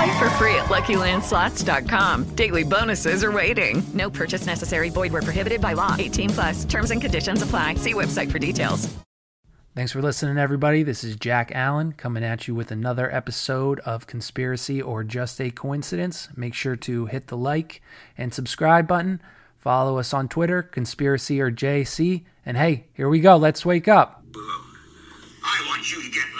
Play for free at LuckyLandSlots.com. Daily bonuses are waiting. No purchase necessary. Void where prohibited by law. 18 plus. Terms and conditions apply. See website for details. Thanks for listening, everybody. This is Jack Allen coming at you with another episode of Conspiracy or Just a Coincidence. Make sure to hit the like and subscribe button. Follow us on Twitter, Conspiracy or JC. And hey, here we go. Let's wake up. I want you to get mad. I don't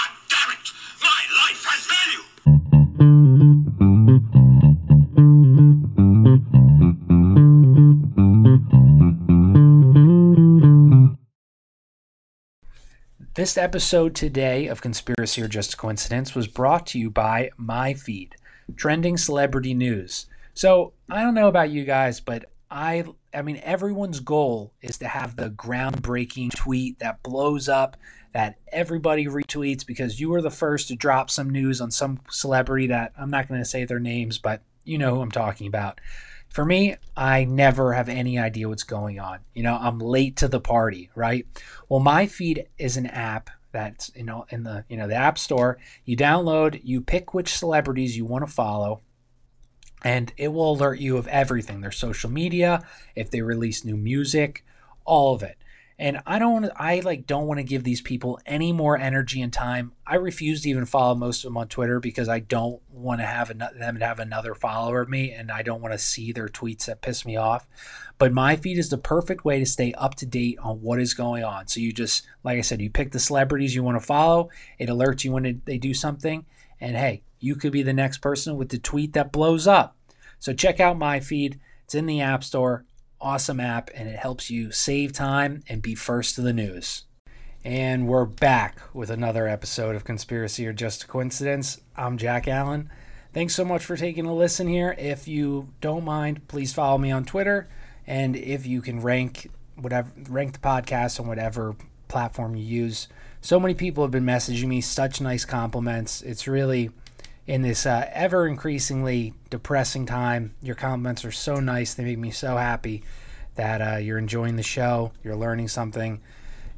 This episode today of Conspiracy or Just a Coincidence was brought to you by MyFeed, trending celebrity news. So I don't know about you guys, but I I mean everyone's goal is to have the groundbreaking tweet that blows up that everybody retweets because you were the first to drop some news on some celebrity that I'm not going to say their names, but you know who I'm talking about. For me, I never have any idea what's going on. You know, I'm late to the party, right? Well, my feed is an app that's, you know, in the, you know, the App Store. You download, you pick which celebrities you want to follow, and it will alert you of everything, their social media, if they release new music, all of it. And I don't I like don't want to give these people any more energy and time. I refuse to even follow most of them on Twitter because I don't want to have an- them to have another follower of me and I don't want to see their tweets that piss me off. But my feed is the perfect way to stay up to date on what is going on. So you just like I said, you pick the celebrities you want to follow, it alerts you when they do something, and hey, you could be the next person with the tweet that blows up. So check out my feed. It's in the App Store awesome app and it helps you save time and be first to the news. And we're back with another episode of Conspiracy or Just a Coincidence. I'm Jack Allen. Thanks so much for taking a listen here. If you don't mind, please follow me on Twitter. And if you can rank whatever rank the podcast on whatever platform you use. So many people have been messaging me such nice compliments. It's really in this uh, ever increasingly depressing time. Your comments are so nice. They make me so happy that uh, you're enjoying the show, you're learning something.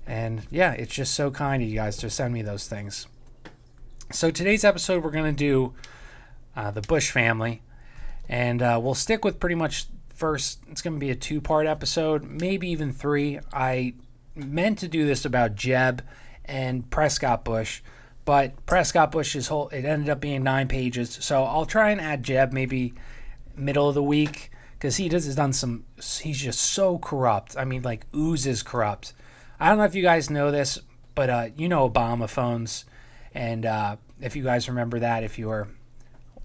And yeah, it's just so kind of you guys to send me those things. So today's episode, we're going to do uh, the Bush family. And uh, we'll stick with pretty much first, it's going to be a two part episode, maybe even three. I meant to do this about Jeb and Prescott Bush but Prescott Bush's whole it ended up being nine pages. So I'll try and add Jeb maybe middle of the week because he does has done some. He's just so corrupt. I mean, like oozes corrupt. I don't know if you guys know this, but uh, you know Obama phones, and uh, if you guys remember that, if you were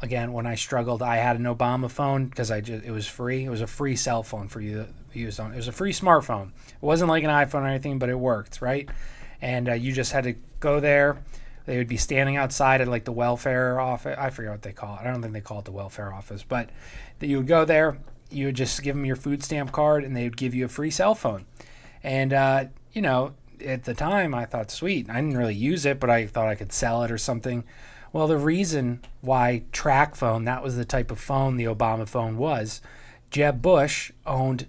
again when I struggled, I had an Obama phone because I just it was free. It was a free cell phone for you to use on. It was a free smartphone. It wasn't like an iPhone or anything, but it worked right. And uh, you just had to go there they would be standing outside at like the welfare office. I forget what they call it. I don't think they call it the welfare office, but that you would go there, you would just give them your food stamp card, and they would give you a free cell phone. And uh, you know, at the time, I thought, sweet. I didn't really use it, but I thought I could sell it or something. Well, the reason why TracFone, that was the type of phone the Obama phone was, Jeb Bush owned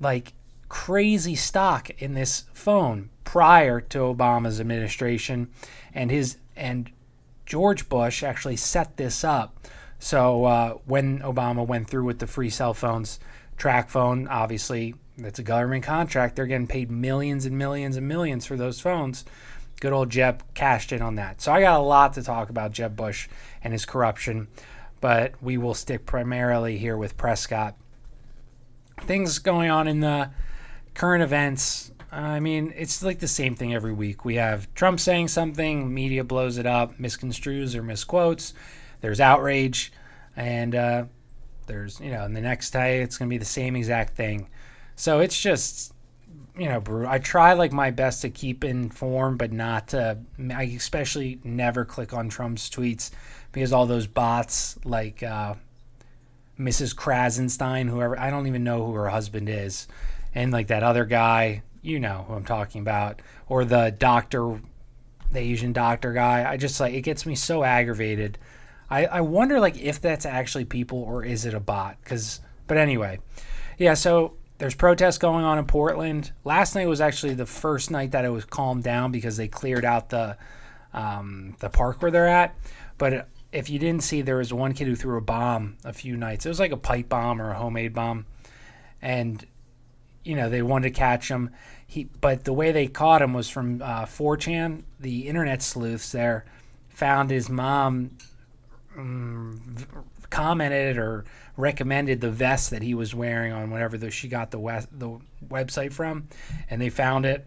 like crazy stock in this phone prior to Obama's administration and his and George Bush actually set this up. So uh, when Obama went through with the free cell phones, TracFone, obviously that's a government contract. They're getting paid millions and millions and millions for those phones. Good old Jeb cashed in on that. So I got a lot to talk about Jeb Bush and his corruption, but we will stick primarily here with Prescott. Things going on in the current events. I mean, it's like the same thing every week. We have Trump saying something, media blows it up, misconstrues or misquotes. There's outrage, and uh, there's you know, and the next day it's going to be the same exact thing. So it's just you know, I try like my best to keep informed, but not to. I especially never click on Trump's tweets because all those bots like uh, Mrs. Krassenstein, whoever I don't even know who her husband is, and like that other guy, you know who I'm talking about, or the doctor, the Asian doctor guy. I just like it gets me so aggravated. I I wonder like if that's actually people or is it a bot? Because but anyway, yeah. So there's protests going on in Portland. Last night was actually the first night that it was calmed down because they cleared out the um, the park where they're at. But if you didn't see, there was one kid who threw a bomb a few nights. It was like a pipe bomb or a homemade bomb, and you know they wanted to catch him. He, but the way they caught him was from uh, 4chan. The internet sleuths there found his mom um, commented or recommended the vest that he was wearing on whatever the, she got the west, the website from, and they found it,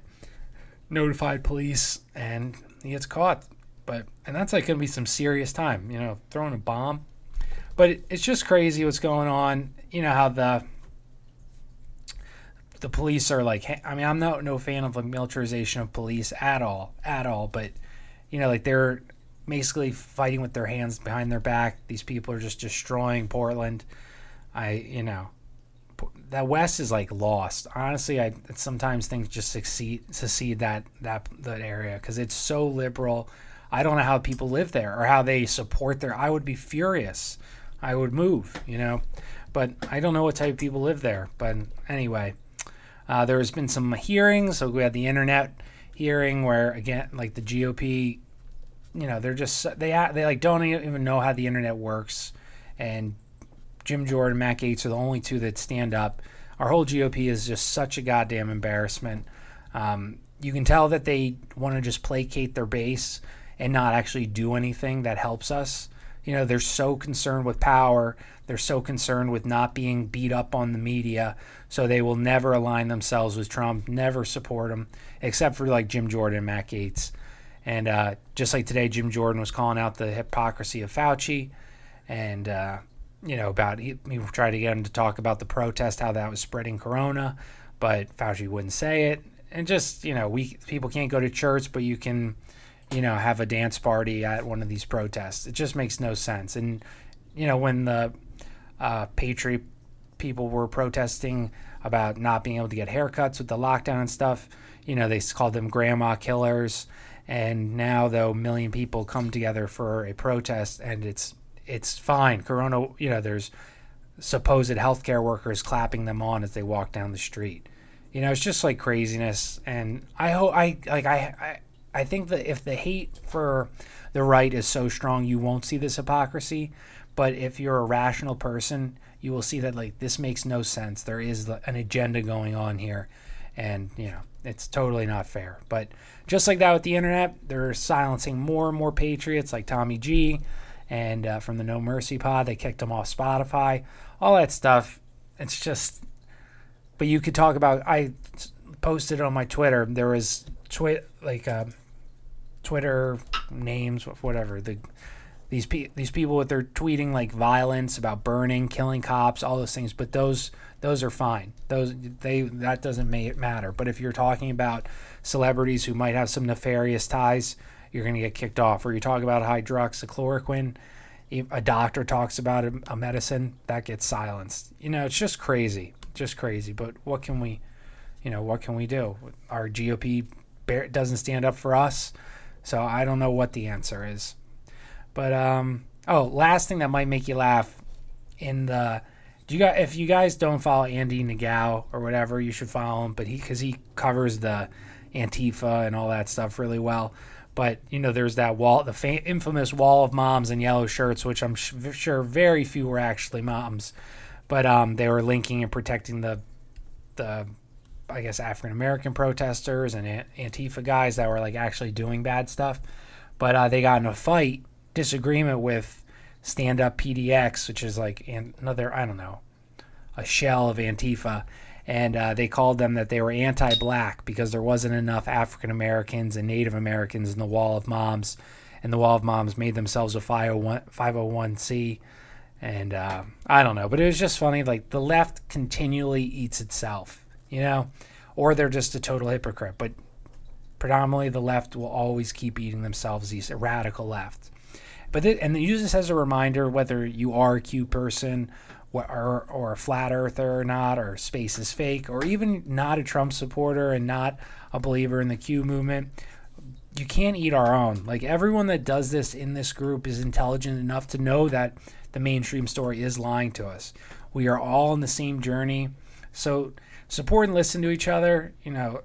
notified police, and he gets caught. But and that's like gonna be some serious time, you know, throwing a bomb. But it, it's just crazy what's going on. You know how the the police are like. I mean, I'm not no fan of like militarization of police at all, at all. But you know, like they're basically fighting with their hands behind their back. These people are just destroying Portland. I, you know, that West is like lost. Honestly, I sometimes things just succeed secede that that that area because it's so liberal. I don't know how people live there or how they support there. I would be furious. I would move, you know, but I don't know what type of people live there. But anyway, uh, there has been some hearings. So we had the internet hearing where again, like the GOP you know they're just they they like don't even know how the internet works, and Jim Jordan, and Matt Gaetz are the only two that stand up. Our whole GOP is just such a goddamn embarrassment. Um, you can tell that they want to just placate their base and not actually do anything that helps us. You know, they're so concerned with power. They're so concerned with not being beat up on the media. So they will never align themselves with Trump, never support him, except for like Jim Jordan and Matt Gaetz. And uh, just like today, Jim Jordan was calling out the hypocrisy of Fauci, and uh, you know about he, he tried to get him to talk about the protest, how that was spreading corona, but Fauci wouldn't say it. And just you know, we people can't go to church, but you can, you know, have a dance party at one of these protests. It just makes no sense. And you know, when the uh, Patriot people were protesting about not being able to get haircuts with the lockdown and stuff, you know, they called them grandma killers and now though a million people come together for a protest and it's it's fine corona you know there's supposed healthcare workers clapping them on as they walk down the street you know it's just like craziness and i hope i like I, I i think that if the hate for the right is so strong you won't see this hypocrisy but if you're a rational person you will see that like this makes no sense there is an agenda going on here and you know it's totally not fair. But just like that with the internet, they're silencing more and more patriots like Tommy G, and uh, from the No Mercy Pod, they kicked him off Spotify. All that stuff. It's just. But you could talk about. I posted on my Twitter. There was twi- like uh, Twitter names, whatever the these pe- these people with their tweeting like violence about burning, killing cops, all those things. But those those are fine. Those they that doesn't matter. But if you're talking about celebrities who might have some nefarious ties, you're going to get kicked off. Or you talk about hydroxychloroquine, a doctor talks about a medicine that gets silenced. You know, it's just crazy, just crazy. But what can we, you know, what can we do? Our GOP doesn't stand up for us, so I don't know what the answer is. But um, oh, last thing that might make you laugh in the do you guys if you guys don't follow Andy Ngo or whatever, you should follow him. But he because he covers the Antifa and all that stuff really well. But you know, there's that wall, the fa- infamous wall of moms in yellow shirts, which I'm sh- sure very few were actually moms, but um, they were linking and protecting the the I guess African American protesters and Antifa guys that were like actually doing bad stuff. But uh, they got in a fight, disagreement with Stand Up PDX, which is like another I don't know, a shell of Antifa, and uh, they called them that they were anti-black because there wasn't enough African Americans and Native Americans in the Wall of Moms, and the Wall of Moms made themselves a 501 501c and uh, I don't know, but it was just funny. Like the left continually eats itself, you know, or they're just a total hypocrite. But predominantly, the left will always keep eating themselves. These radical left, but th- and use this as a reminder whether you are a Q person. Or, or a flat earther or not, or space is fake, or even not a Trump supporter and not a believer in the Q movement, you can't eat our own. Like everyone that does this in this group is intelligent enough to know that the mainstream story is lying to us. We are all on the same journey. So support and listen to each other. You know,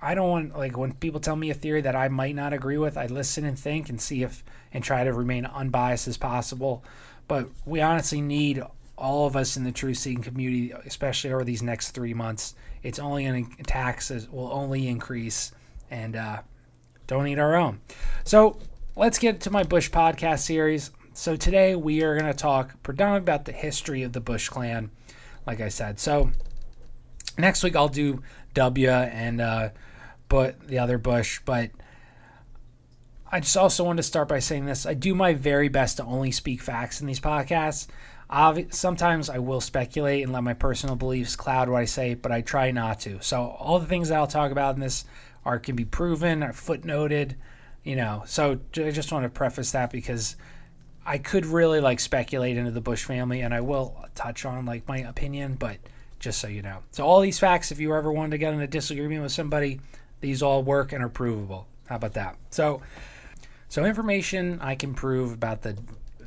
I don't want like when people tell me a theory that I might not agree with, I listen and think and see if and try to remain unbiased as possible. But we honestly need all of us in the truth seeking community, especially over these next three months. It's only to taxes will only increase, and uh, don't eat our own. So let's get to my Bush podcast series. So today we are going to talk predominantly about the history of the Bush clan, like I said. So next week I'll do W and uh, but the other Bush, but I just also want to start by saying this: I do my very best to only speak facts in these podcasts. Obvi- sometimes I will speculate and let my personal beliefs cloud what I say, but I try not to. So all the things that I'll talk about in this are can be proven, are footnoted, you know. So I just want to preface that because I could really like speculate into the Bush family, and I will touch on like my opinion, but just so you know. So all these facts, if you ever wanted to get in a disagreement with somebody, these all work and are provable. How about that? So, so information I can prove about the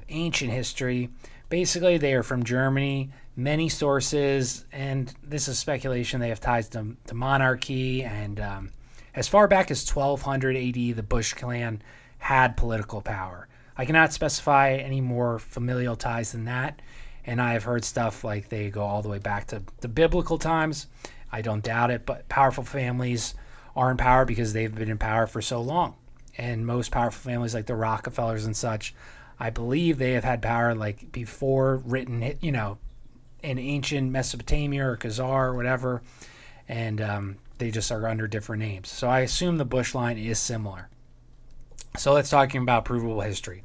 ancient history. Basically, they are from Germany. Many sources, and this is speculation. They have ties to, to monarchy, and um, as far back as 1200 AD, the Bush clan had political power. I cannot specify any more familial ties than that. And I have heard stuff like they go all the way back to the biblical times. I don't doubt it, but powerful families are in power because they've been in power for so long. And most powerful families, like the Rockefellers and such, I believe they have had power like before written, you know, in ancient Mesopotamia or Khazar or whatever. And um, they just are under different names. So I assume the Bush line is similar. So let's talking about provable history.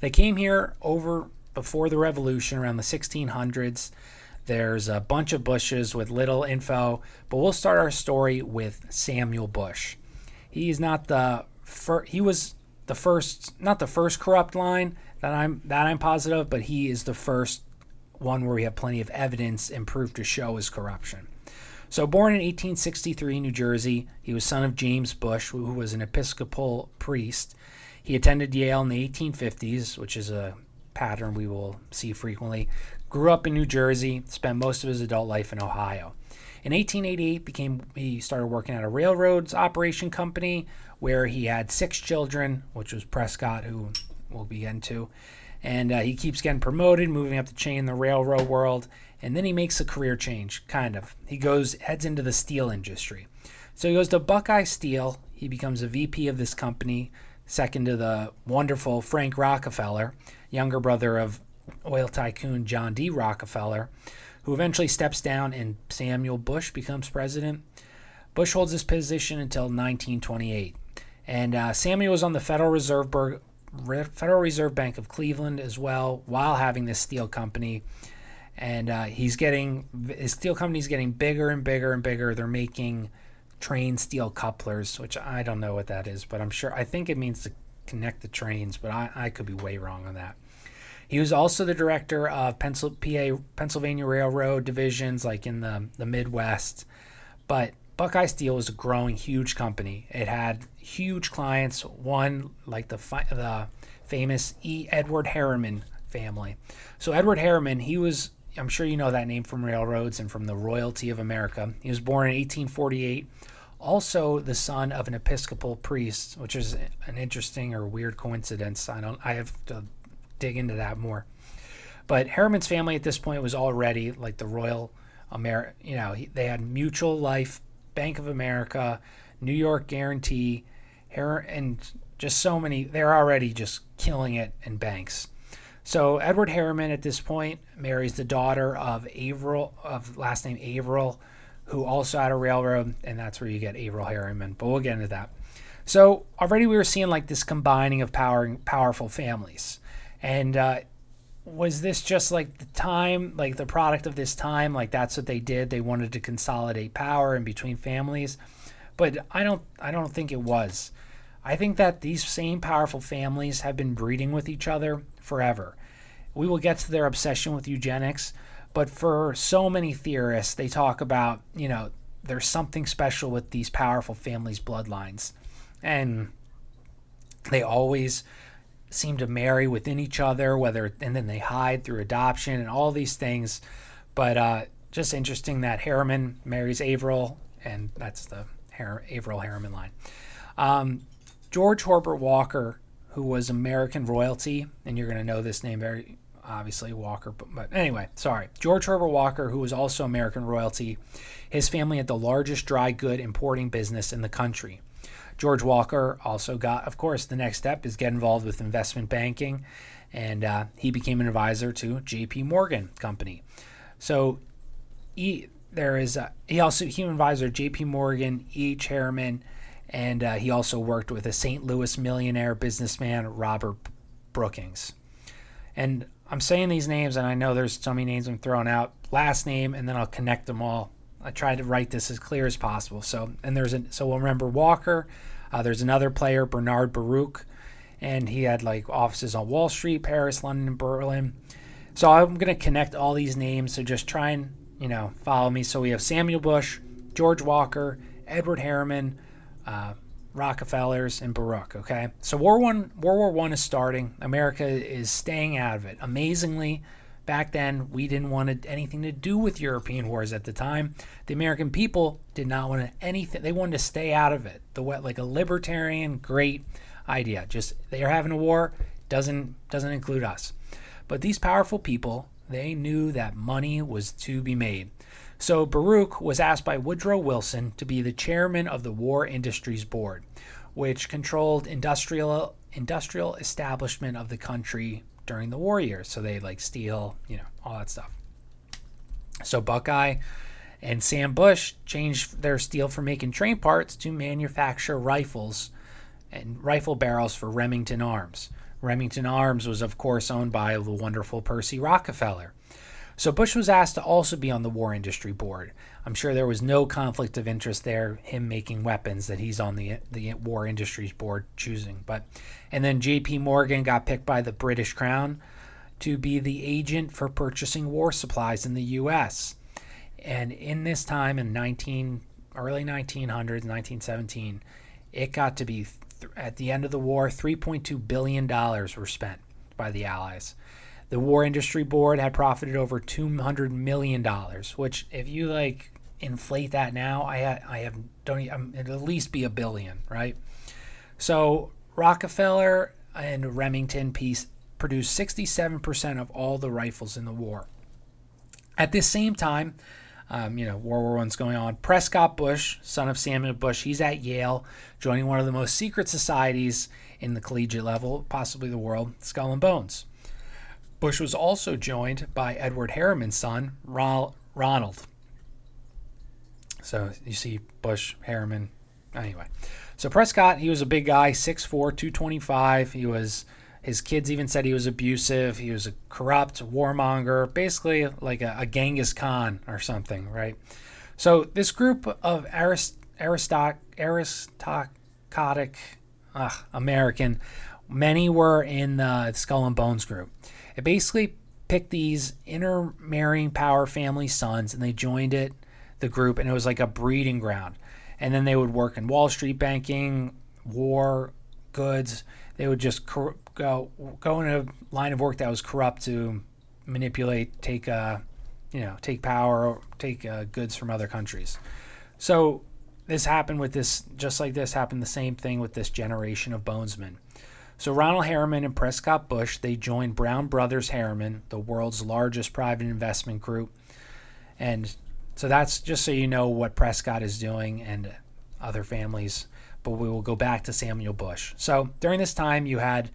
They came here over before the revolution around the 1600s. There's a bunch of Bushes with little info, but we'll start our story with Samuel Bush. He's not the first, he was the first not the first corrupt line that I'm that I'm positive, but he is the first one where we have plenty of evidence and proof to show his corruption. So, born in 1863 in New Jersey, he was son of James Bush, who was an Episcopal priest. He attended Yale in the 1850s, which is a pattern we will see frequently. Grew up in New Jersey, spent most of his adult life in Ohio. In 1888, became he started working at a railroads operation company where he had six children, which was Prescott, who we'll be into. And uh, he keeps getting promoted, moving up the chain in the railroad world, and then he makes a career change, kind of. He goes heads into the steel industry. So he goes to Buckeye Steel. He becomes a VP of this company, second to the wonderful Frank Rockefeller, younger brother of oil tycoon John D. Rockefeller, who eventually steps down and Samuel Bush becomes president. Bush holds this position until 1928. And uh, Samuel was on the Federal Reserve, Federal Reserve Bank of Cleveland as well while having this steel company. And uh, he's getting, his steel company's getting bigger and bigger and bigger. They're making train steel couplers, which I don't know what that is, but I'm sure I think it means to connect the trains, but I, I could be way wrong on that. He was also the director of Pencil, PA, Pennsylvania Railroad divisions, like in the, the Midwest. But Buckeye Steel was a growing, huge company. It had huge clients. One like the the famous E. Edward Harriman family. So Edward Harriman, he was I'm sure you know that name from railroads and from the royalty of America. He was born in 1848, also the son of an Episcopal priest, which is an interesting or weird coincidence. I don't. I have to dig into that more. But Harriman's family at this point was already like the royal Ameri- You know, they had mutual life Bank of America, New York Guarantee, and just so many. They're already just killing it in banks. So Edward Harriman at this point marries the daughter of Averell, of last name Averell, who also had a railroad, and that's where you get Averell Harriman. But we'll get into that. So already we were seeing like this combining of power, powerful families, and uh, was this just like the time, like the product of this time? Like that's what they did. They wanted to consolidate power in between families, but I don't, I don't think it was. I think that these same powerful families have been breeding with each other forever. We will get to their obsession with eugenics, but for so many theorists, they talk about, you know, there's something special with these powerful families' bloodlines. And they always seem to marry within each other, whether and then they hide through adoption and all these things. But uh, just interesting that Harriman marries Averell, and that's the Averell Harriman line. Um, George Herbert Walker, who was American royalty, and you're going to know this name very obviously Walker, but, but, anyway, sorry. George Herbert Walker, who was also American royalty, his family had the largest dry good importing business in the country. George Walker also got, of course, the next step is get involved with investment banking, and uh, he became an advisor to J.P. Morgan Company. So he there is a, he also he advisor J.P. Morgan, E.H. Harriman, and uh, he also worked with a St. Louis millionaire businessman, Robert Brookings. And I'm saying these names, and I know there's so many names I'm throwing out. Last name, and then I'll connect them all. I tried to write this as clear as possible. So, and there's a so we'll remember Walker. Uh, there's another player, Bernard Baruch, and he had like offices on Wall Street, Paris, London, Berlin. So I'm gonna connect all these names. So just try and you know follow me. So we have Samuel Bush, George Walker, Edward Harriman, uh, Rockefellers, and Baruch. Okay, so War One, World War One is starting. America is staying out of it. Amazingly, back then we didn't want anything to do with European wars at the time. The American people did not want anything. They wanted to stay out of it. The like a libertarian, great idea. Just they are having a war doesn't doesn't include us. But these powerful people, they knew that money was to be made. So Baruch was asked by Woodrow Wilson to be the chairman of the War Industries Board, which controlled industrial industrial establishment of the country during the war years. So they like steel, you know, all that stuff. So Buckeye and Sam Bush changed their steel from making train parts to manufacture rifles and rifle barrels for Remington Arms. Remington Arms was, of course, owned by the wonderful Percy Rockefeller. So Bush was asked to also be on the War Industry Board. I'm sure there was no conflict of interest there, him making weapons that he's on the the War Industries Board choosing. But and then J.P. Morgan got picked by the British Crown to be the agent for purchasing war supplies in the U.S. And in this time in 19 early 1900s, 1917, it got to be th- at the end of the war, 3.2 billion dollars were spent by the Allies. The War Industry Board had profited over two hundred million dollars, which, if you like inflate that now, I ha- I have don't I'm, it'll at least be a billion, right? So Rockefeller and Remington piece produced 67% of all the rifles in the war. At this same time, um, you know, World War One's going on. Prescott Bush, son of Samuel Bush, he's at Yale, joining one of the most secret societies in the collegiate level, possibly the world, Skull and Bones. Bush was also joined by Edward Harriman's son, Ronald. So you see Bush, Harriman. Anyway, so Prescott, he was a big guy, 6'4, 225. He was, his kids even said he was abusive. He was a corrupt warmonger, basically like a, a Genghis Khan or something, right? So this group of arist, aristoc, aristocratic uh, American, many were in the Skull and Bones group. It basically picked these intermarrying power family sons and they joined it, the group, and it was like a breeding ground. And then they would work in Wall Street banking, war, goods. They would just cor- go go in a line of work that was corrupt to manipulate, take uh, you know, take power, take uh, goods from other countries. So this happened with this, just like this happened the same thing with this generation of bonesmen. So Ronald Harriman and Prescott Bush, they joined Brown Brothers Harriman, the world's largest private investment group. And so that's just so you know what Prescott is doing and other families. But we will go back to Samuel Bush. So during this time, you had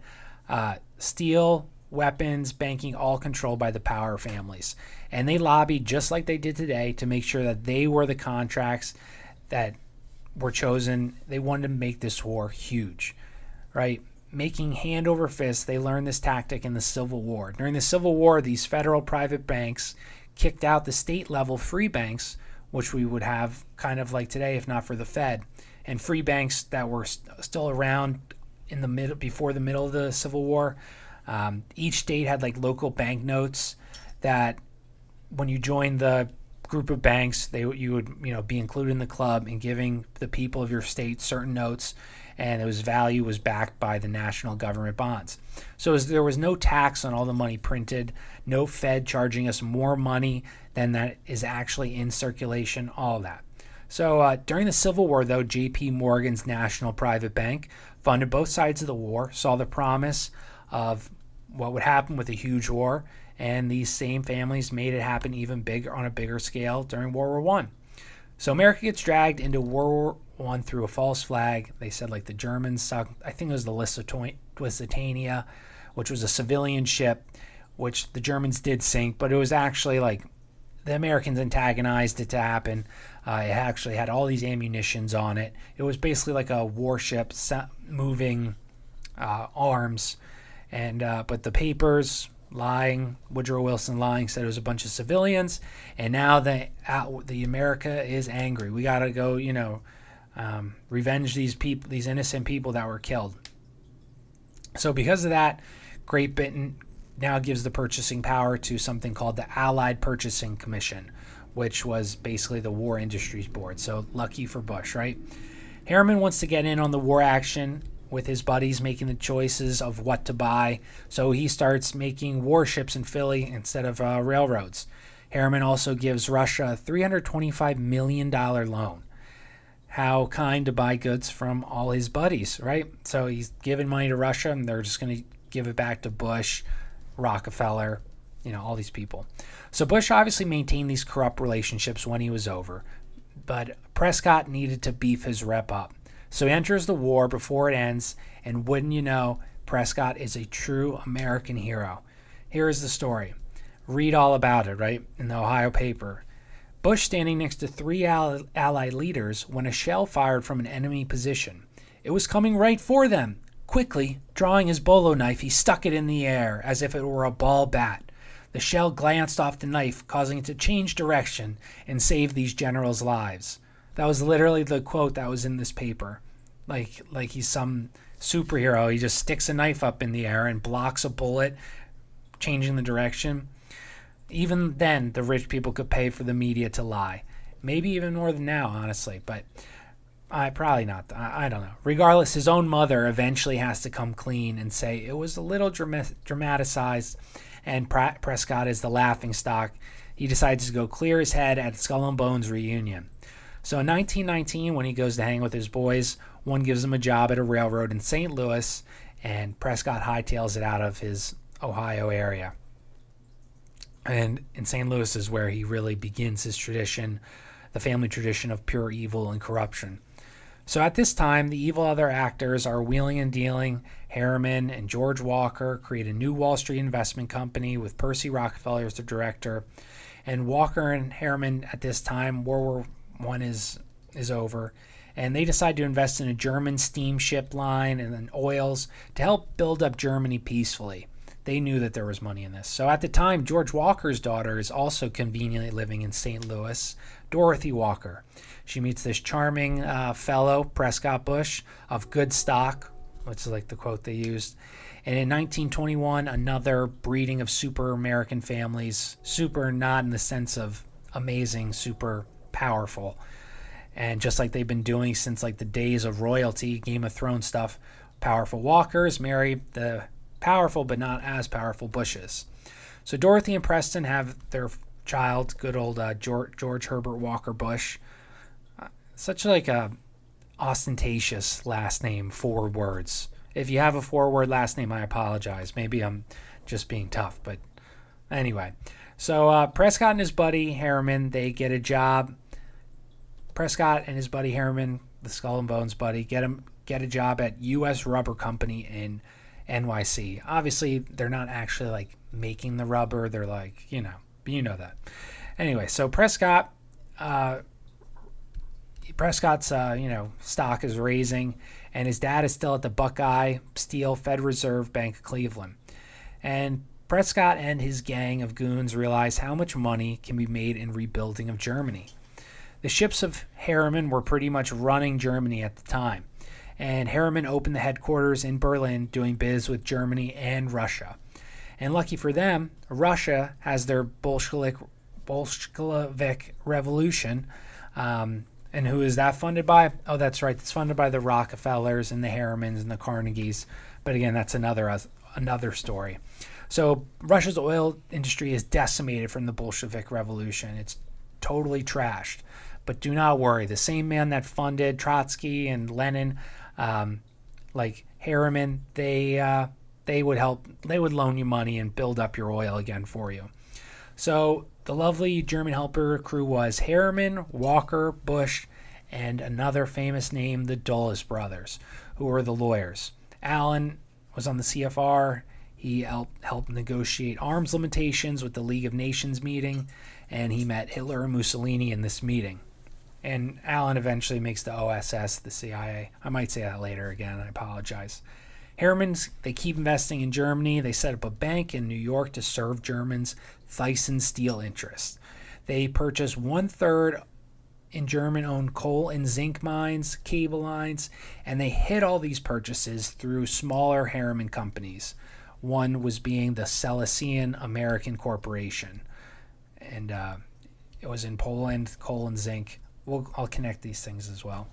uh, steel, weapons, banking, all controlled by the power families. And they lobbied just like they did today to make sure that they were the contracts that were chosen. They wanted to make this war huge, right? Making hand over fist, they learned this tactic in the Civil War. During the Civil War, these federal private banks kicked out the state level free banks, which we would have kind of like today if not for the Fed, and free banks that were st- still around in the middle before the middle of the Civil War. Um, each state had like local banknotes that when you joined the group of banks, they you would you know be included in the club and giving the people of your state certain notes, and whose value was backed by the national government bonds. So was, there was no tax on all the money printed, no Fed charging us more money than that is actually in circulation, all that. So uh, during the Civil War, though, J.P. Morgan's National Private Bank funded both sides of the war, saw the promise of what would happen with a huge war, and these same families made it happen even bigger on a bigger scale during World War One. So America gets dragged into World War One through a false flag. They said like the Germans sunk. I think it was the Lusitania, which was a civilian ship, which the Germans did sink, but it was actually like the Americans antagonized it to happen. Uh, it actually had all these ammunitions on it. It was basically like a warship moving uh, arms, and uh, but the papers lying, Woodrow Wilson lying, said it was a bunch of civilians, and now the the America is angry. We got to go, you know, um, revenge these people, these innocent people that were killed. So because of that, Great Britain now gives the purchasing power to something called the Allied Purchasing Commission, which was basically the War Industries Board. So lucky for Bush, right? Harriman wants to get in on the war action with his buddies making the choices of what to buy. So he starts making warships in Philly instead of uh, railroads. Harriman also gives Russia a $325 million loan. How kind to buy goods from all his buddies, right? So he's giving money to Russia and they're just going to give it back to Bush, Rockefeller, you know, all these people. So Bush obviously maintained these corrupt relationships when he was over, but Prescott needed to beef his rep up. So he enters the war before it ends, and wouldn't you know, Prescott is a true American hero. Here is the story. Read all about it, right, in the Ohio paper. Bush standing next to three Allied leaders when a shell fired from an enemy position. It was coming right for them. Quickly, drawing his bolo knife, he stuck it in the air as if it were a ball bat. The shell glanced off the knife, causing it to change direction and save these generals' lives. That was literally the quote that was in this paper. Like like he's some superhero. He just sticks a knife up in the air and blocks a bullet, changing the direction. Even then, the rich people could pay for the media to lie. Maybe even more than now, honestly. But I probably not. I, I, don't know. Regardless, his own mother eventually has to come clean and say it was a little dramatized, and Prescott is the laughing stock. He decides to go clear his head at Skull and Bones reunion. So in 1919, when he goes to hang with his boys, one gives him a job at a railroad in St. Louis, and Prescott hightails it out of his Ohio area. And in St. Louis is where he really begins his tradition, the family tradition of pure evil and corruption. So at this time, the evil other actors are wheeling and dealing. Harriman and George Walker create a new Wall Street investment company with Percy Rockefeller as the director. And Walker and Harriman at this time, were, War One is is over, and they decide to invest in a German steamship line and then oils to help build up Germany peacefully. They knew that there was money in this. So at the time, George Walker's daughter is also conveniently living in St. Louis, Dorothy Walker. She meets this charming uh, fellow, Prescott Bush, of good stock, which is like the quote they used. And in 1921, another breeding of super American families, super not in the sense of amazing, super powerful. And just like they've been doing since like the days of royalty, Game of Thrones stuff, powerful Walkers marry the powerful but not as powerful Bushes. So Dorothy and Preston have their child, good old uh, George, George Herbert Walker Bush such like a ostentatious last name, four words. If you have a four word last name, I apologize. Maybe I'm just being tough, but anyway. So uh, Prescott and his buddy Harriman, they get a job. Prescott and his buddy Harriman, the Skull and Bones buddy, get him get a job at U.S. Rubber Company in NYC. Obviously, they're not actually like making the rubber. They're like, you know, you know that. Anyway, so Prescott, uh, Prescott's, uh, you know, stock is raising, and his dad is still at the Buckeye Steel Fed Reserve Bank of Cleveland. And Prescott and his gang of goons realize how much money can be made in rebuilding of Germany. The ships of Harriman were pretty much running Germany at the time, and Harriman opened the headquarters in Berlin doing biz with Germany and Russia. And lucky for them, Russia has their Bolshevik, Bolshevik Revolution. Um, and who is that funded by? Oh, that's right. It's funded by the Rockefellers and the Harrimans and the Carnegies. But again, that's another another story. So Russia's oil industry is decimated from the Bolshevik Revolution. It's totally trashed. But do not worry. The same man that funded Trotsky and Lenin, um, like Harriman, they uh, they would help. They would loan you money and build up your oil again for you. So the lovely German helper crew was Harriman, Walker, Bush, and another famous name, the Dulles brothers, who were the lawyers. Allen was on the CFR. He helped, helped negotiate arms limitations with the League of Nations meeting, and he met Hitler and Mussolini in this meeting. And Allen eventually makes the OSS, the CIA. I might say that later again. I apologize. Harriman's, they keep investing in Germany. They set up a bank in New York to serve Germans' Thyssen steel interests. They purchased one third in German owned coal and zinc mines, cable lines, and they hid all these purchases through smaller Harriman companies. One was being the Silesian American Corporation. And uh, it was in Poland, coal and zinc. We'll, I'll connect these things as well.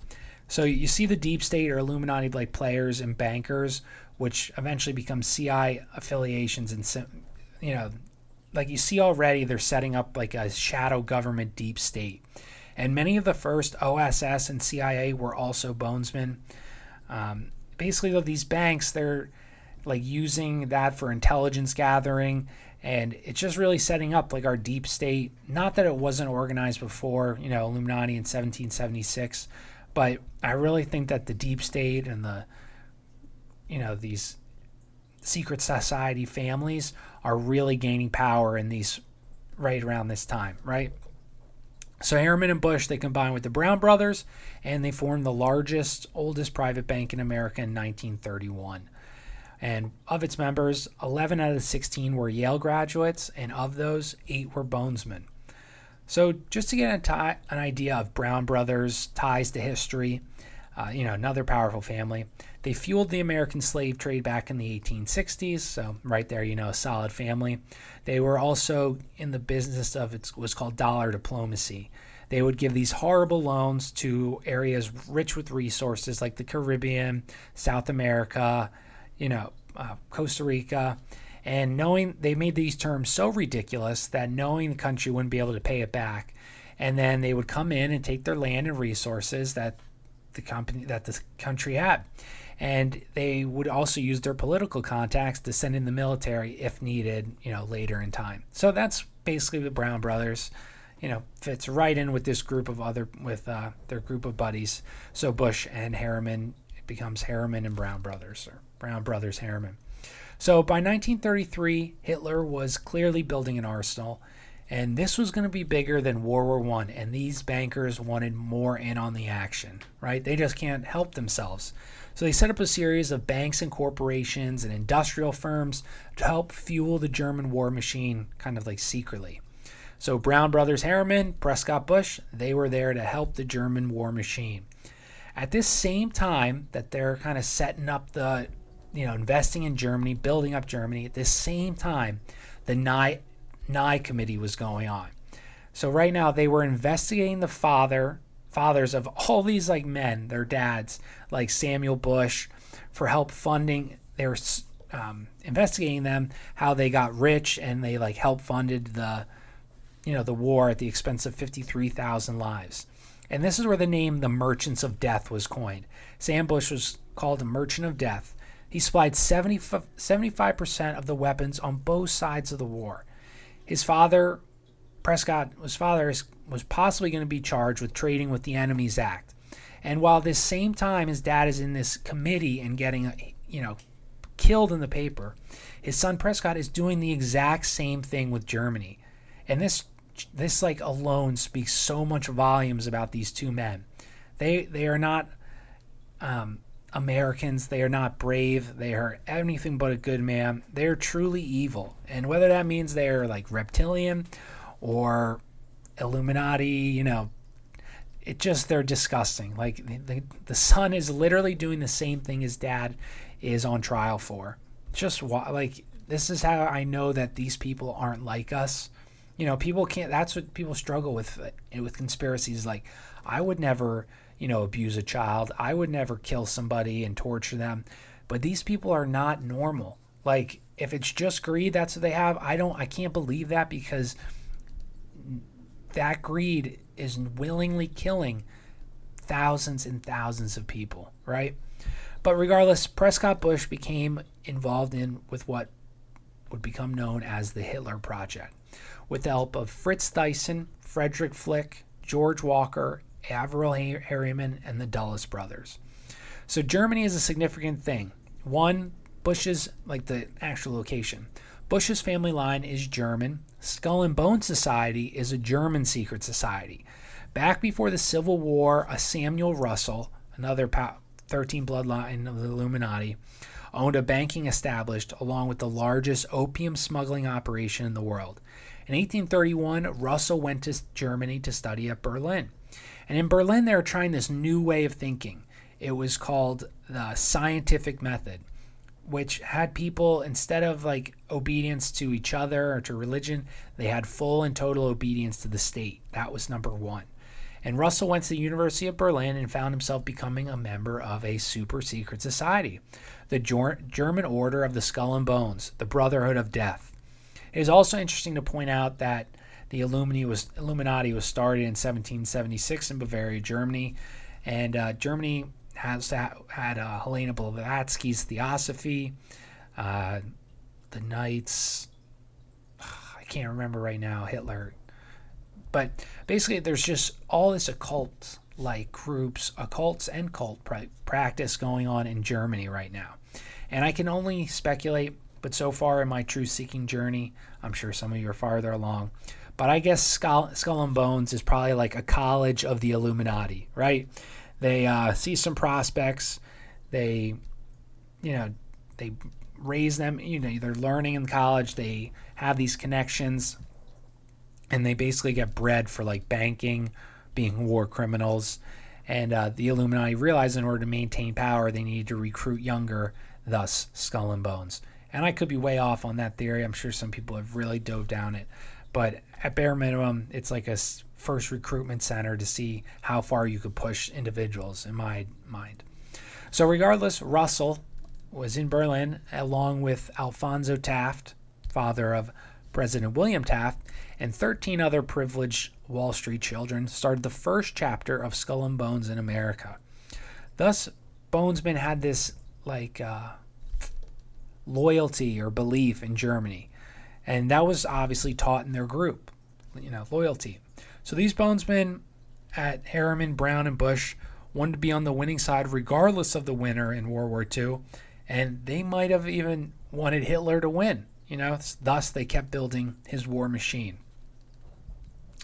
So you see the deep state or Illuminati like players and bankers, which eventually become CI affiliations, and you know, like you see already, they're setting up like a shadow government deep state. And many of the first OSS and CIA were also bonesmen. Um, basically, though, these banks, they're like using that for intelligence gathering and it's just really setting up like our deep state not that it wasn't organized before you know illuminati in 1776 but I really think that the deep state and the, you know, these secret society families are really gaining power in these right around this time, right? So Harriman and Bush they combined with the Brown brothers and they formed the largest, oldest private bank in America in 1931. And of its members, 11 out of the 16 were Yale graduates, and of those, eight were bonesmen. So, just to get an idea of Brown Brothers' ties to history, uh, you know, another powerful family. They fueled the American slave trade back in the 1860s. So, right there, you know, a solid family. They were also in the business of it was called dollar diplomacy. They would give these horrible loans to areas rich with resources like the Caribbean, South America, you know, uh, Costa Rica and knowing they made these terms so ridiculous that knowing the country wouldn't be able to pay it back, and then they would come in and take their land and resources that the company that the country had. And they would also use their political contacts to send in the military if needed, you know, later in time. So that's basically the Brown brothers you know, fits right in with this group of other with uh, their group of buddies. So Bush and Harriman it becomes Harriman and Brown brothers or Brown brothers Harriman. So by 1933, Hitler was clearly building an arsenal, and this was going to be bigger than World War One. And these bankers wanted more in on the action, right? They just can't help themselves. So they set up a series of banks and corporations and industrial firms to help fuel the German war machine, kind of like secretly. So Brown Brothers Harriman, Prescott Bush, they were there to help the German war machine. At this same time that they're kind of setting up the you know, investing in Germany, building up Germany. At the same time, the Nye, Nye committee was going on. So right now they were investigating the father fathers of all these like men, their dads, like Samuel Bush, for help funding. They were um, investigating them, how they got rich, and they like help funded the, you know, the war at the expense of fifty three thousand lives. And this is where the name the Merchants of Death was coined. Sam Bush was called a Merchant of Death he supplied 75% of the weapons on both sides of the war. His father, Prescott, his father is, was possibly going to be charged with trading with the Enemies Act. And while this same time his dad is in this committee and getting, you know, killed in the paper, his son Prescott is doing the exact same thing with Germany. And this this like alone speaks so much volumes about these two men. They they are not um, Americans. They are not brave. They are anything but a good man. They are truly evil. And whether that means they are like reptilian or Illuminati, you know, it just they're disgusting. Like the, the son is literally doing the same thing his dad is on trial for. Just like this is how I know that these people aren't like us. You know, people can't. That's what people struggle with uh, with conspiracies. Like, I would never you know, abuse a child. I would never kill somebody and torture them. But these people are not normal. Like if it's just greed, that's what they have. I don't I can't believe that because that greed is willingly killing thousands and thousands of people, right? But regardless, Prescott Bush became involved in with what would become known as the Hitler Project, with the help of Fritz Thyssen, Frederick Flick, George Walker, Averell Harriman, and the Dulles brothers. So Germany is a significant thing. One, Bush's, like the actual location. Bush's family line is German. Skull and Bone Society is a German secret society. Back before the Civil War, a Samuel Russell, another 13 bloodline of the Illuminati, owned a banking establishment along with the largest opium smuggling operation in the world. In 1831, Russell went to Germany to study at Berlin. And in Berlin, they were trying this new way of thinking. It was called the scientific method, which had people, instead of like obedience to each other or to religion, they had full and total obedience to the state. That was number one. And Russell went to the University of Berlin and found himself becoming a member of a super secret society, the German Order of the Skull and Bones, the Brotherhood of Death. It is also interesting to point out that the Illuminati was Illuminati was started in 1776 in Bavaria, Germany, and uh, Germany has had uh, Helena Blavatsky's Theosophy, uh, the Knights. I can't remember right now. Hitler, but basically, there's just all this occult like groups, occults and cult pra- practice going on in Germany right now, and I can only speculate. But so far in my truth seeking journey, I'm sure some of you are farther along. But I guess Skull, Skull and Bones is probably like a college of the Illuminati, right? They uh, see some prospects, they, you know, they raise them. You know, they're learning in college. They have these connections, and they basically get bred for like banking, being war criminals. And uh, the Illuminati realize in order to maintain power, they need to recruit younger, thus Skull and Bones. And I could be way off on that theory. I'm sure some people have really dove down it. But at bare minimum, it's like a first recruitment center to see how far you could push individuals, in my mind. So, regardless, Russell was in Berlin along with Alphonso Taft, father of President William Taft, and 13 other privileged Wall Street children, started the first chapter of Skull and Bones in America. Thus, Bonesman had this like uh, loyalty or belief in Germany and that was obviously taught in their group, you know, loyalty. So these bonesmen at Harriman, Brown, and Bush wanted to be on the winning side regardless of the winner in World War II, and they might have even wanted Hitler to win. You know, thus they kept building his war machine.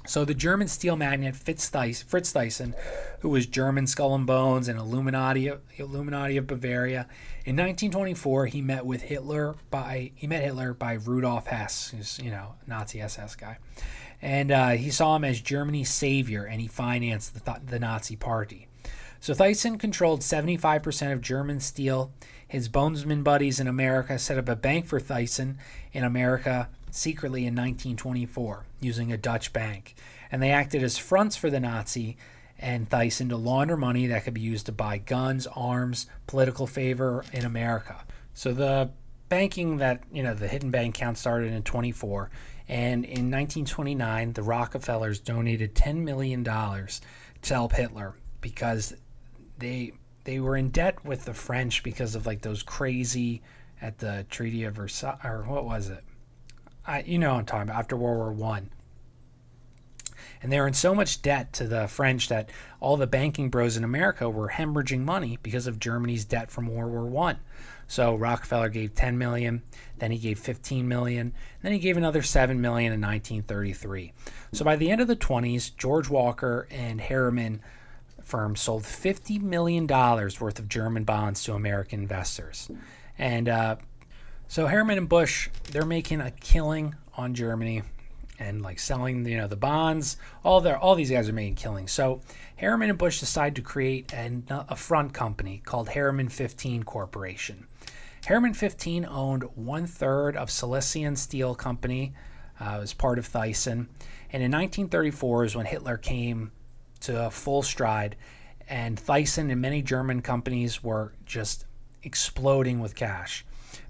So the German steel magnate Fritz Thyssen, who was German Skull and Bones and Illuminati, Illuminati of Bavaria, in 1924 he met with Hitler by he met Hitler by Rudolf Hess, who's you know Nazi SS guy, and uh, he saw him as Germany's savior, and he financed the, the Nazi Party. So Thyssen controlled 75% of German steel. His bonesman buddies in America set up a bank for Thyssen in America secretly in 1924 using a Dutch bank, and they acted as fronts for the Nazi and Thyssen to launder money that could be used to buy guns, arms, political favor in America. So the banking that, you know, the hidden bank account started in 24, and in 1929, the Rockefellers donated $10 million to help Hitler because they they were in debt with the French because of like those crazy at the Treaty of Versailles or what was it? I, you know, I'm talking about after World War One. And they were in so much debt to the French that all the banking bros in America were hemorrhaging money because of Germany's debt from World War One. So Rockefeller gave 10 million, then he gave 15 million, then he gave another 7 million in 1933. So by the end of the 20s, George Walker and Harriman firm sold 50 million dollars worth of German bonds to American investors. And uh, so Harriman and Bush, they're making a killing on Germany and like selling, you know, the bonds. All their all these guys are making killings. So Harriman and Bush decide to create an, a front company called Harriman 15 Corporation. Harriman 15 owned one third of Silesian Steel Company, uh, was part of Thyssen, and in 1934 is when Hitler came to full stride, and Thyssen and many German companies were just exploding with cash.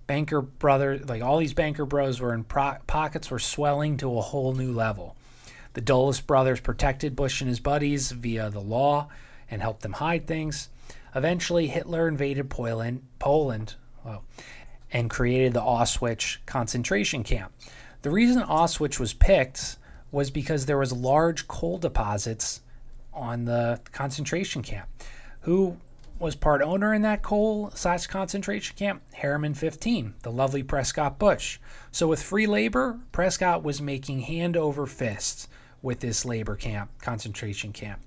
Banker brothers, like all these banker bros, were in pro- pockets were swelling to a whole new level. The Dulles brothers protected Bush and his buddies via the law and helped them hide things. Eventually, Hitler invaded Poland, Poland and created the Auschwitz concentration camp. The reason Auschwitz was picked was because there was large coal deposits on the concentration camp. Who was part owner in that coal slash concentration camp? Harriman 15, the lovely Prescott Bush. So with free labor, Prescott was making hand over fist with this labor camp, concentration camp.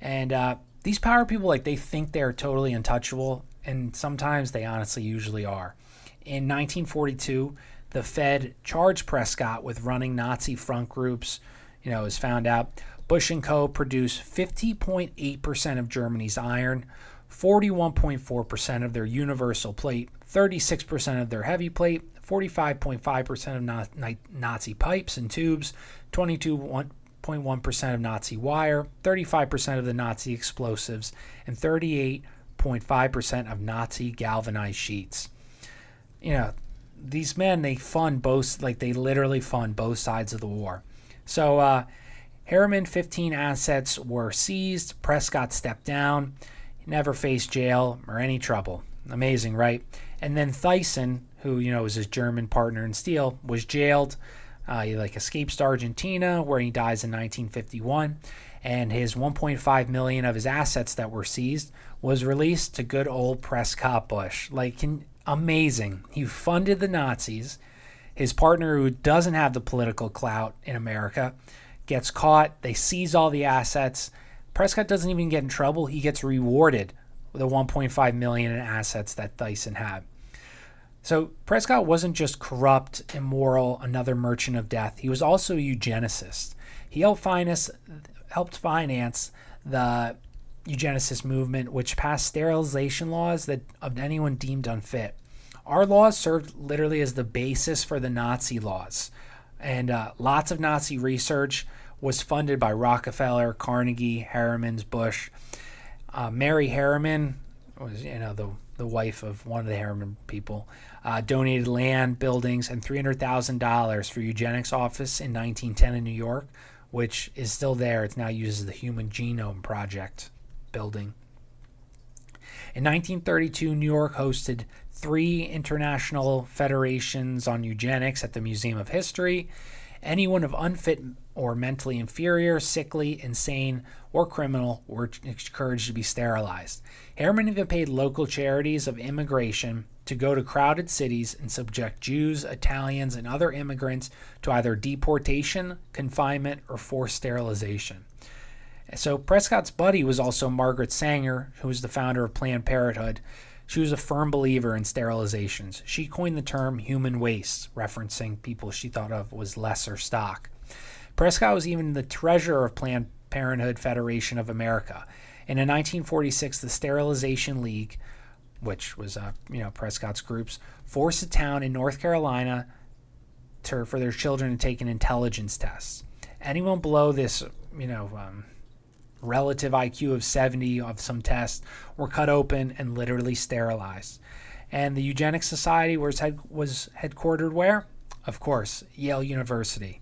And uh, these power people, like they think they're totally untouchable, and sometimes they honestly usually are. In 1942, the Fed charged Prescott with running Nazi front groups. You know, it was found out Bush and Co. produced 50.8% of Germany's iron, 41.4% of their universal plate, 36% of their heavy plate, 45.5% of Nazi pipes and tubes, 22.1% of Nazi wire, 35% of the Nazi explosives, and 38.5% of Nazi galvanized sheets. You know, these men, they fund both, like they literally fund both sides of the war. So, uh, Harriman 15 assets were seized. Prescott stepped down. He never faced jail or any trouble. Amazing, right? And then Thyssen, who you know was his German partner in steel, was jailed. Uh, he like escapes to Argentina, where he dies in 1951, and his 1.5 million of his assets that were seized was released to good old Prescott Bush. Like, can, amazing. He funded the Nazis. His partner, who doesn't have the political clout in America, gets caught. They seize all the assets. Prescott doesn't even get in trouble. He gets rewarded with the 1.5 million in assets that Thyssen had. So Prescott wasn't just corrupt, immoral, another merchant of death. He was also a eugenicist. He helped finance, helped finance the eugenicist movement, which passed sterilization laws that of anyone deemed unfit. Our laws served literally as the basis for the Nazi laws, and uh, lots of Nazi research was funded by Rockefeller, Carnegie, Harriman's, Bush. Uh, Mary Harriman was, you know, the the wife of one of the Harriman people, uh, donated land, buildings, and three hundred thousand dollars for eugenics office in 1910 in New York, which is still there. It's now used as the Human Genome Project building. In 1932, New York hosted three international federations on eugenics at the Museum of History. Anyone of unfit or mentally inferior, sickly, insane, or criminal were encouraged to be sterilized. Harriman even paid local charities of immigration to go to crowded cities and subject Jews, Italians, and other immigrants to either deportation, confinement, or forced sterilization. So Prescott's buddy was also Margaret Sanger, who was the founder of Planned Parenthood. She was a firm believer in sterilizations. She coined the term human waste, referencing people she thought of was lesser stock. Prescott was even the treasurer of Planned Parenthood Federation of America. And in 1946, the Sterilization League, which was uh, you know Prescott's groups, forced a town in North Carolina to, for their children to take an intelligence test. Anyone below this, you know, um, relative IQ of 70 of some tests were cut open and literally sterilized. And the Eugenics Society was, head, was headquartered where? Of course, Yale University.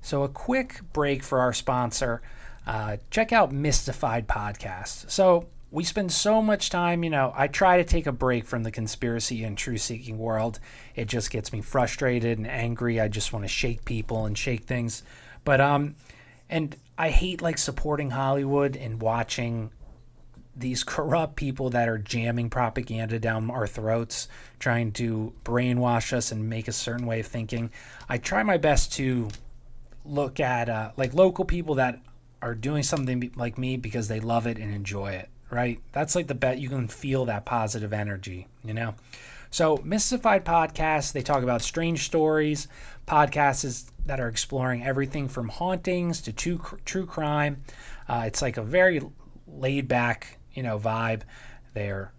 So, a quick break for our sponsor. Uh, check out Mystified Podcast. So, we spend so much time, you know, I try to take a break from the conspiracy and truth seeking world. It just gets me frustrated and angry. I just want to shake people and shake things. But, um, and I hate like supporting Hollywood and watching these corrupt people that are jamming propaganda down our throats, trying to brainwash us and make a certain way of thinking. I try my best to look at uh, like local people that are doing something like me because they love it and enjoy it right? That's like the bet you can feel that positive energy, you know? So, Mystified Podcast, they talk about strange stories, podcasts that are exploring everything from hauntings to true, true crime. Uh, it's like a very laid back, you know, vibe. They're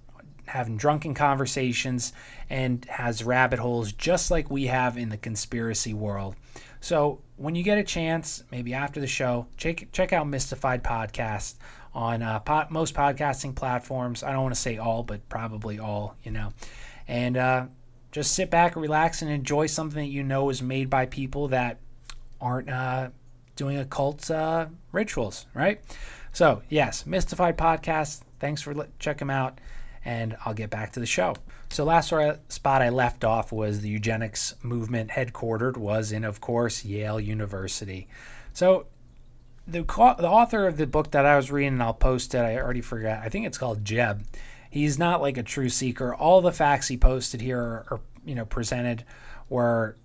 having drunken conversations and has rabbit holes just like we have in the conspiracy world. So, when you get a chance, maybe after the show, check check out Mystified Podcast on uh, most podcasting platforms. I don't want to say all, but probably all, you know. And uh, just sit back, relax, and enjoy something that you know is made by people that aren't uh, doing occult uh, rituals, right? So, yes, Mystified Podcast. Thanks for checking them out, and I'll get back to the show. So, last spot I left off was the eugenics movement headquartered was in, of course, Yale University. So, the the author of the book that I was reading, and I'll post it. I already forgot. I think it's called Jeb. He's not like a true seeker. All the facts he posted here are, you know presented were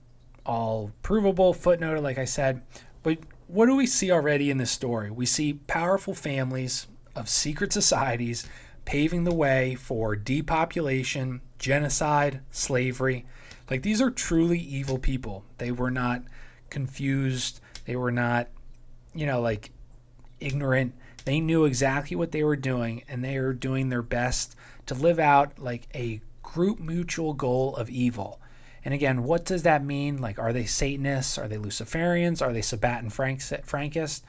all provable, footnoted, like I said. But what do we see already in this story? We see powerful families of secret societies paving the way for depopulation, genocide, slavery. Like these are truly evil people. They were not confused. They were not you know, like ignorant. They knew exactly what they were doing and they were doing their best to live out like a group mutual goal of evil. And again, what does that mean? Like, are they Satanists? Are they Luciferians? Are they Sabbat Frankists?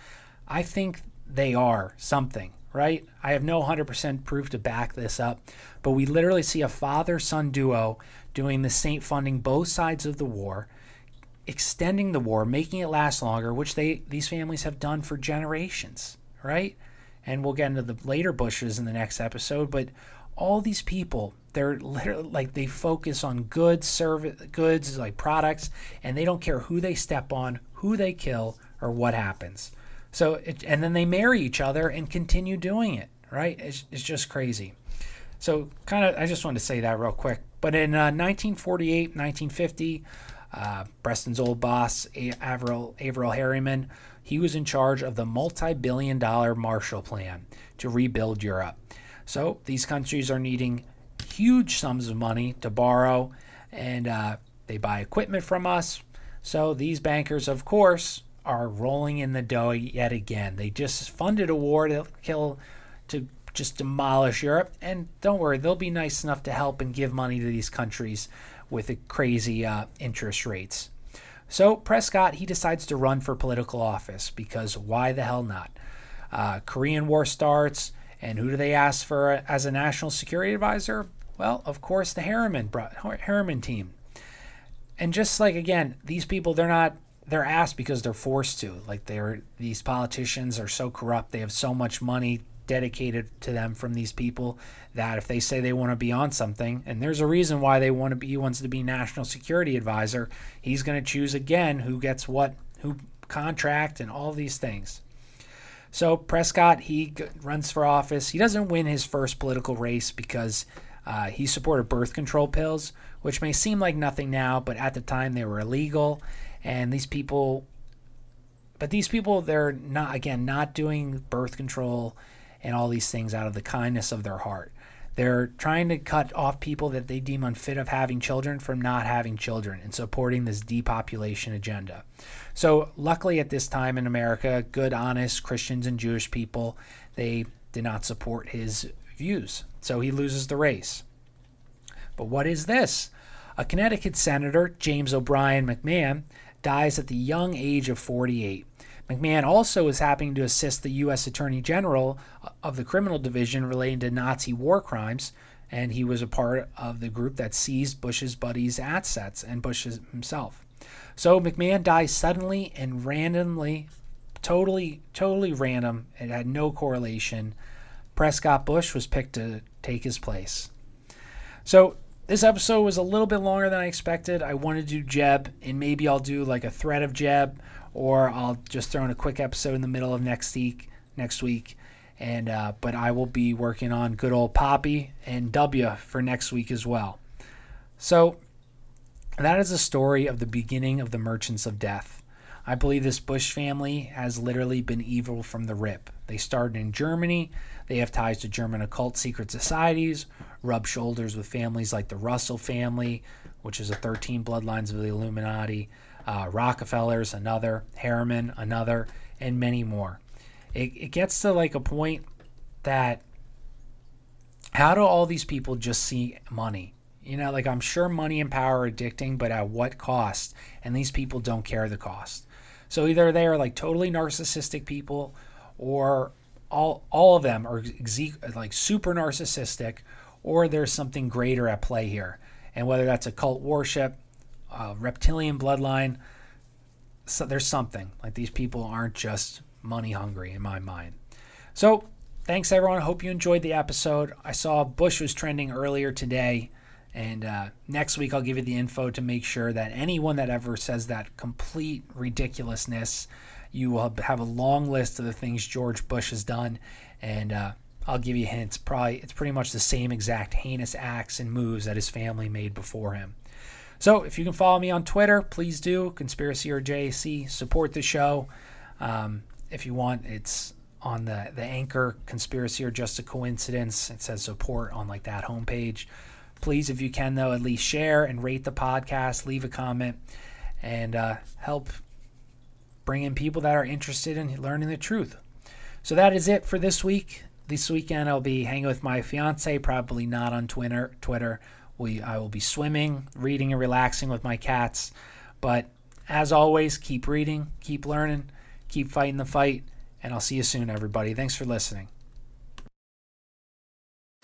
I think they are something, right? I have no 100% proof to back this up, but we literally see a father son duo doing the saint funding both sides of the war extending the war, making it last longer, which they these families have done for generations, right? And we'll get into the later Bushes in the next episode, but all these people, they're literally like they focus on goods, service, goods like products, and they don't care who they step on, who they kill, or what happens. So, it, and then they marry each other and continue doing it, right? It's, it's just crazy. So, kind of, I just wanted to say that real quick. But in uh, 1948, 1950, uh, Prescott's old boss, Averell, Averell Harriman, he was in charge of the multi billion dollar Marshall Plan to rebuild Europe. So these countries are needing huge sums of money to borrow, and uh, they buy equipment from us. So these bankers, of course, are rolling in the dough yet again. They just funded a war to kill, to just demolish Europe. And don't worry, they'll be nice enough to help and give money to these countries with the crazy uh, interest rates. So Prescott, he decides to run for political office because why the hell not? Uh, Korean War starts, and who do they ask for as a national security advisor? Well, of course, the Harriman, Harriman team. And just like again, these people, they're not they're asked because they're forced to. Like they're these politicians are so corrupt, they have so much money dedicated to them from these people that if they say they want to be on something, and there's a reason why they want to be, he wants to be national security advisor, he's going to choose again who gets what, who contract, and all these things. So Prescott, he runs for office. He doesn't win his first political race because uh, he supported birth control pills, which may seem like nothing now, but at the time they were illegal. And these people, but these people, they're not, again, not doing birth control and all these things out of the kindness of their heart. They're trying to cut off people that they deem unfit of having children from not having children and supporting this depopulation agenda. So, luckily, at this time in America, good, honest Christians and Jewish people, they did not support his views. So he loses the race. But what is this? A Connecticut senator, James O'Brien McMahon, dies at the young age of 48. McMahon also is happening to assist the U.S. Attorney General of the Criminal Division relating to Nazi war crimes, and he was a part of the group that seized Bush's buddies' assets and Bush himself. So McMahon dies suddenly and randomly, totally, totally random. It had no correlation. Prescott Bush was picked to take his place. So this episode was a little bit longer than I expected. I wanted to do Jeb, and maybe I'll do like a thread of Jeb, or I'll just throw in a quick episode in the middle of next week. Next week, and uh, but I will be working on good old Poppy and W for next week as well. So that is the story of the beginning of the Merchants of Death. I believe this Bush family has literally been evil from the rip. They started in Germany. They have ties to German occult secret societies, rub shoulders with families like the Russell family, which is a 13 bloodlines of the Illuminati, uh, Rockefellers, another, Harriman, another, and many more. It, it gets to like a point that how do all these people just see money? You know, like I'm sure money and power are addicting, but at what cost? And these people don't care the cost. So either they are like totally narcissistic people, or all all of them are like super narcissistic, or there's something greater at play here. And whether that's a cult worship, a reptilian bloodline, so there's something like these people aren't just money hungry in my mind. So thanks everyone. Hope you enjoyed the episode. I saw Bush was trending earlier today. And uh, next week, I'll give you the info to make sure that anyone that ever says that complete ridiculousness, you will have a long list of the things George Bush has done. And uh, I'll give you hints. Probably it's pretty much the same exact heinous acts and moves that his family made before him. So if you can follow me on Twitter, please do. Conspiracy or JAC. Support the show. Um, if you want, it's on the, the anchor conspiracy or just a coincidence. It says support on like that homepage. Please, if you can, though, at least share and rate the podcast, leave a comment, and uh, help bring in people that are interested in learning the truth. So that is it for this week. This weekend, I'll be hanging with my fiance, probably not on Twitter. Twitter. We, I will be swimming, reading, and relaxing with my cats. But as always, keep reading, keep learning, keep fighting the fight, and I'll see you soon, everybody. Thanks for listening.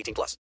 18 plus.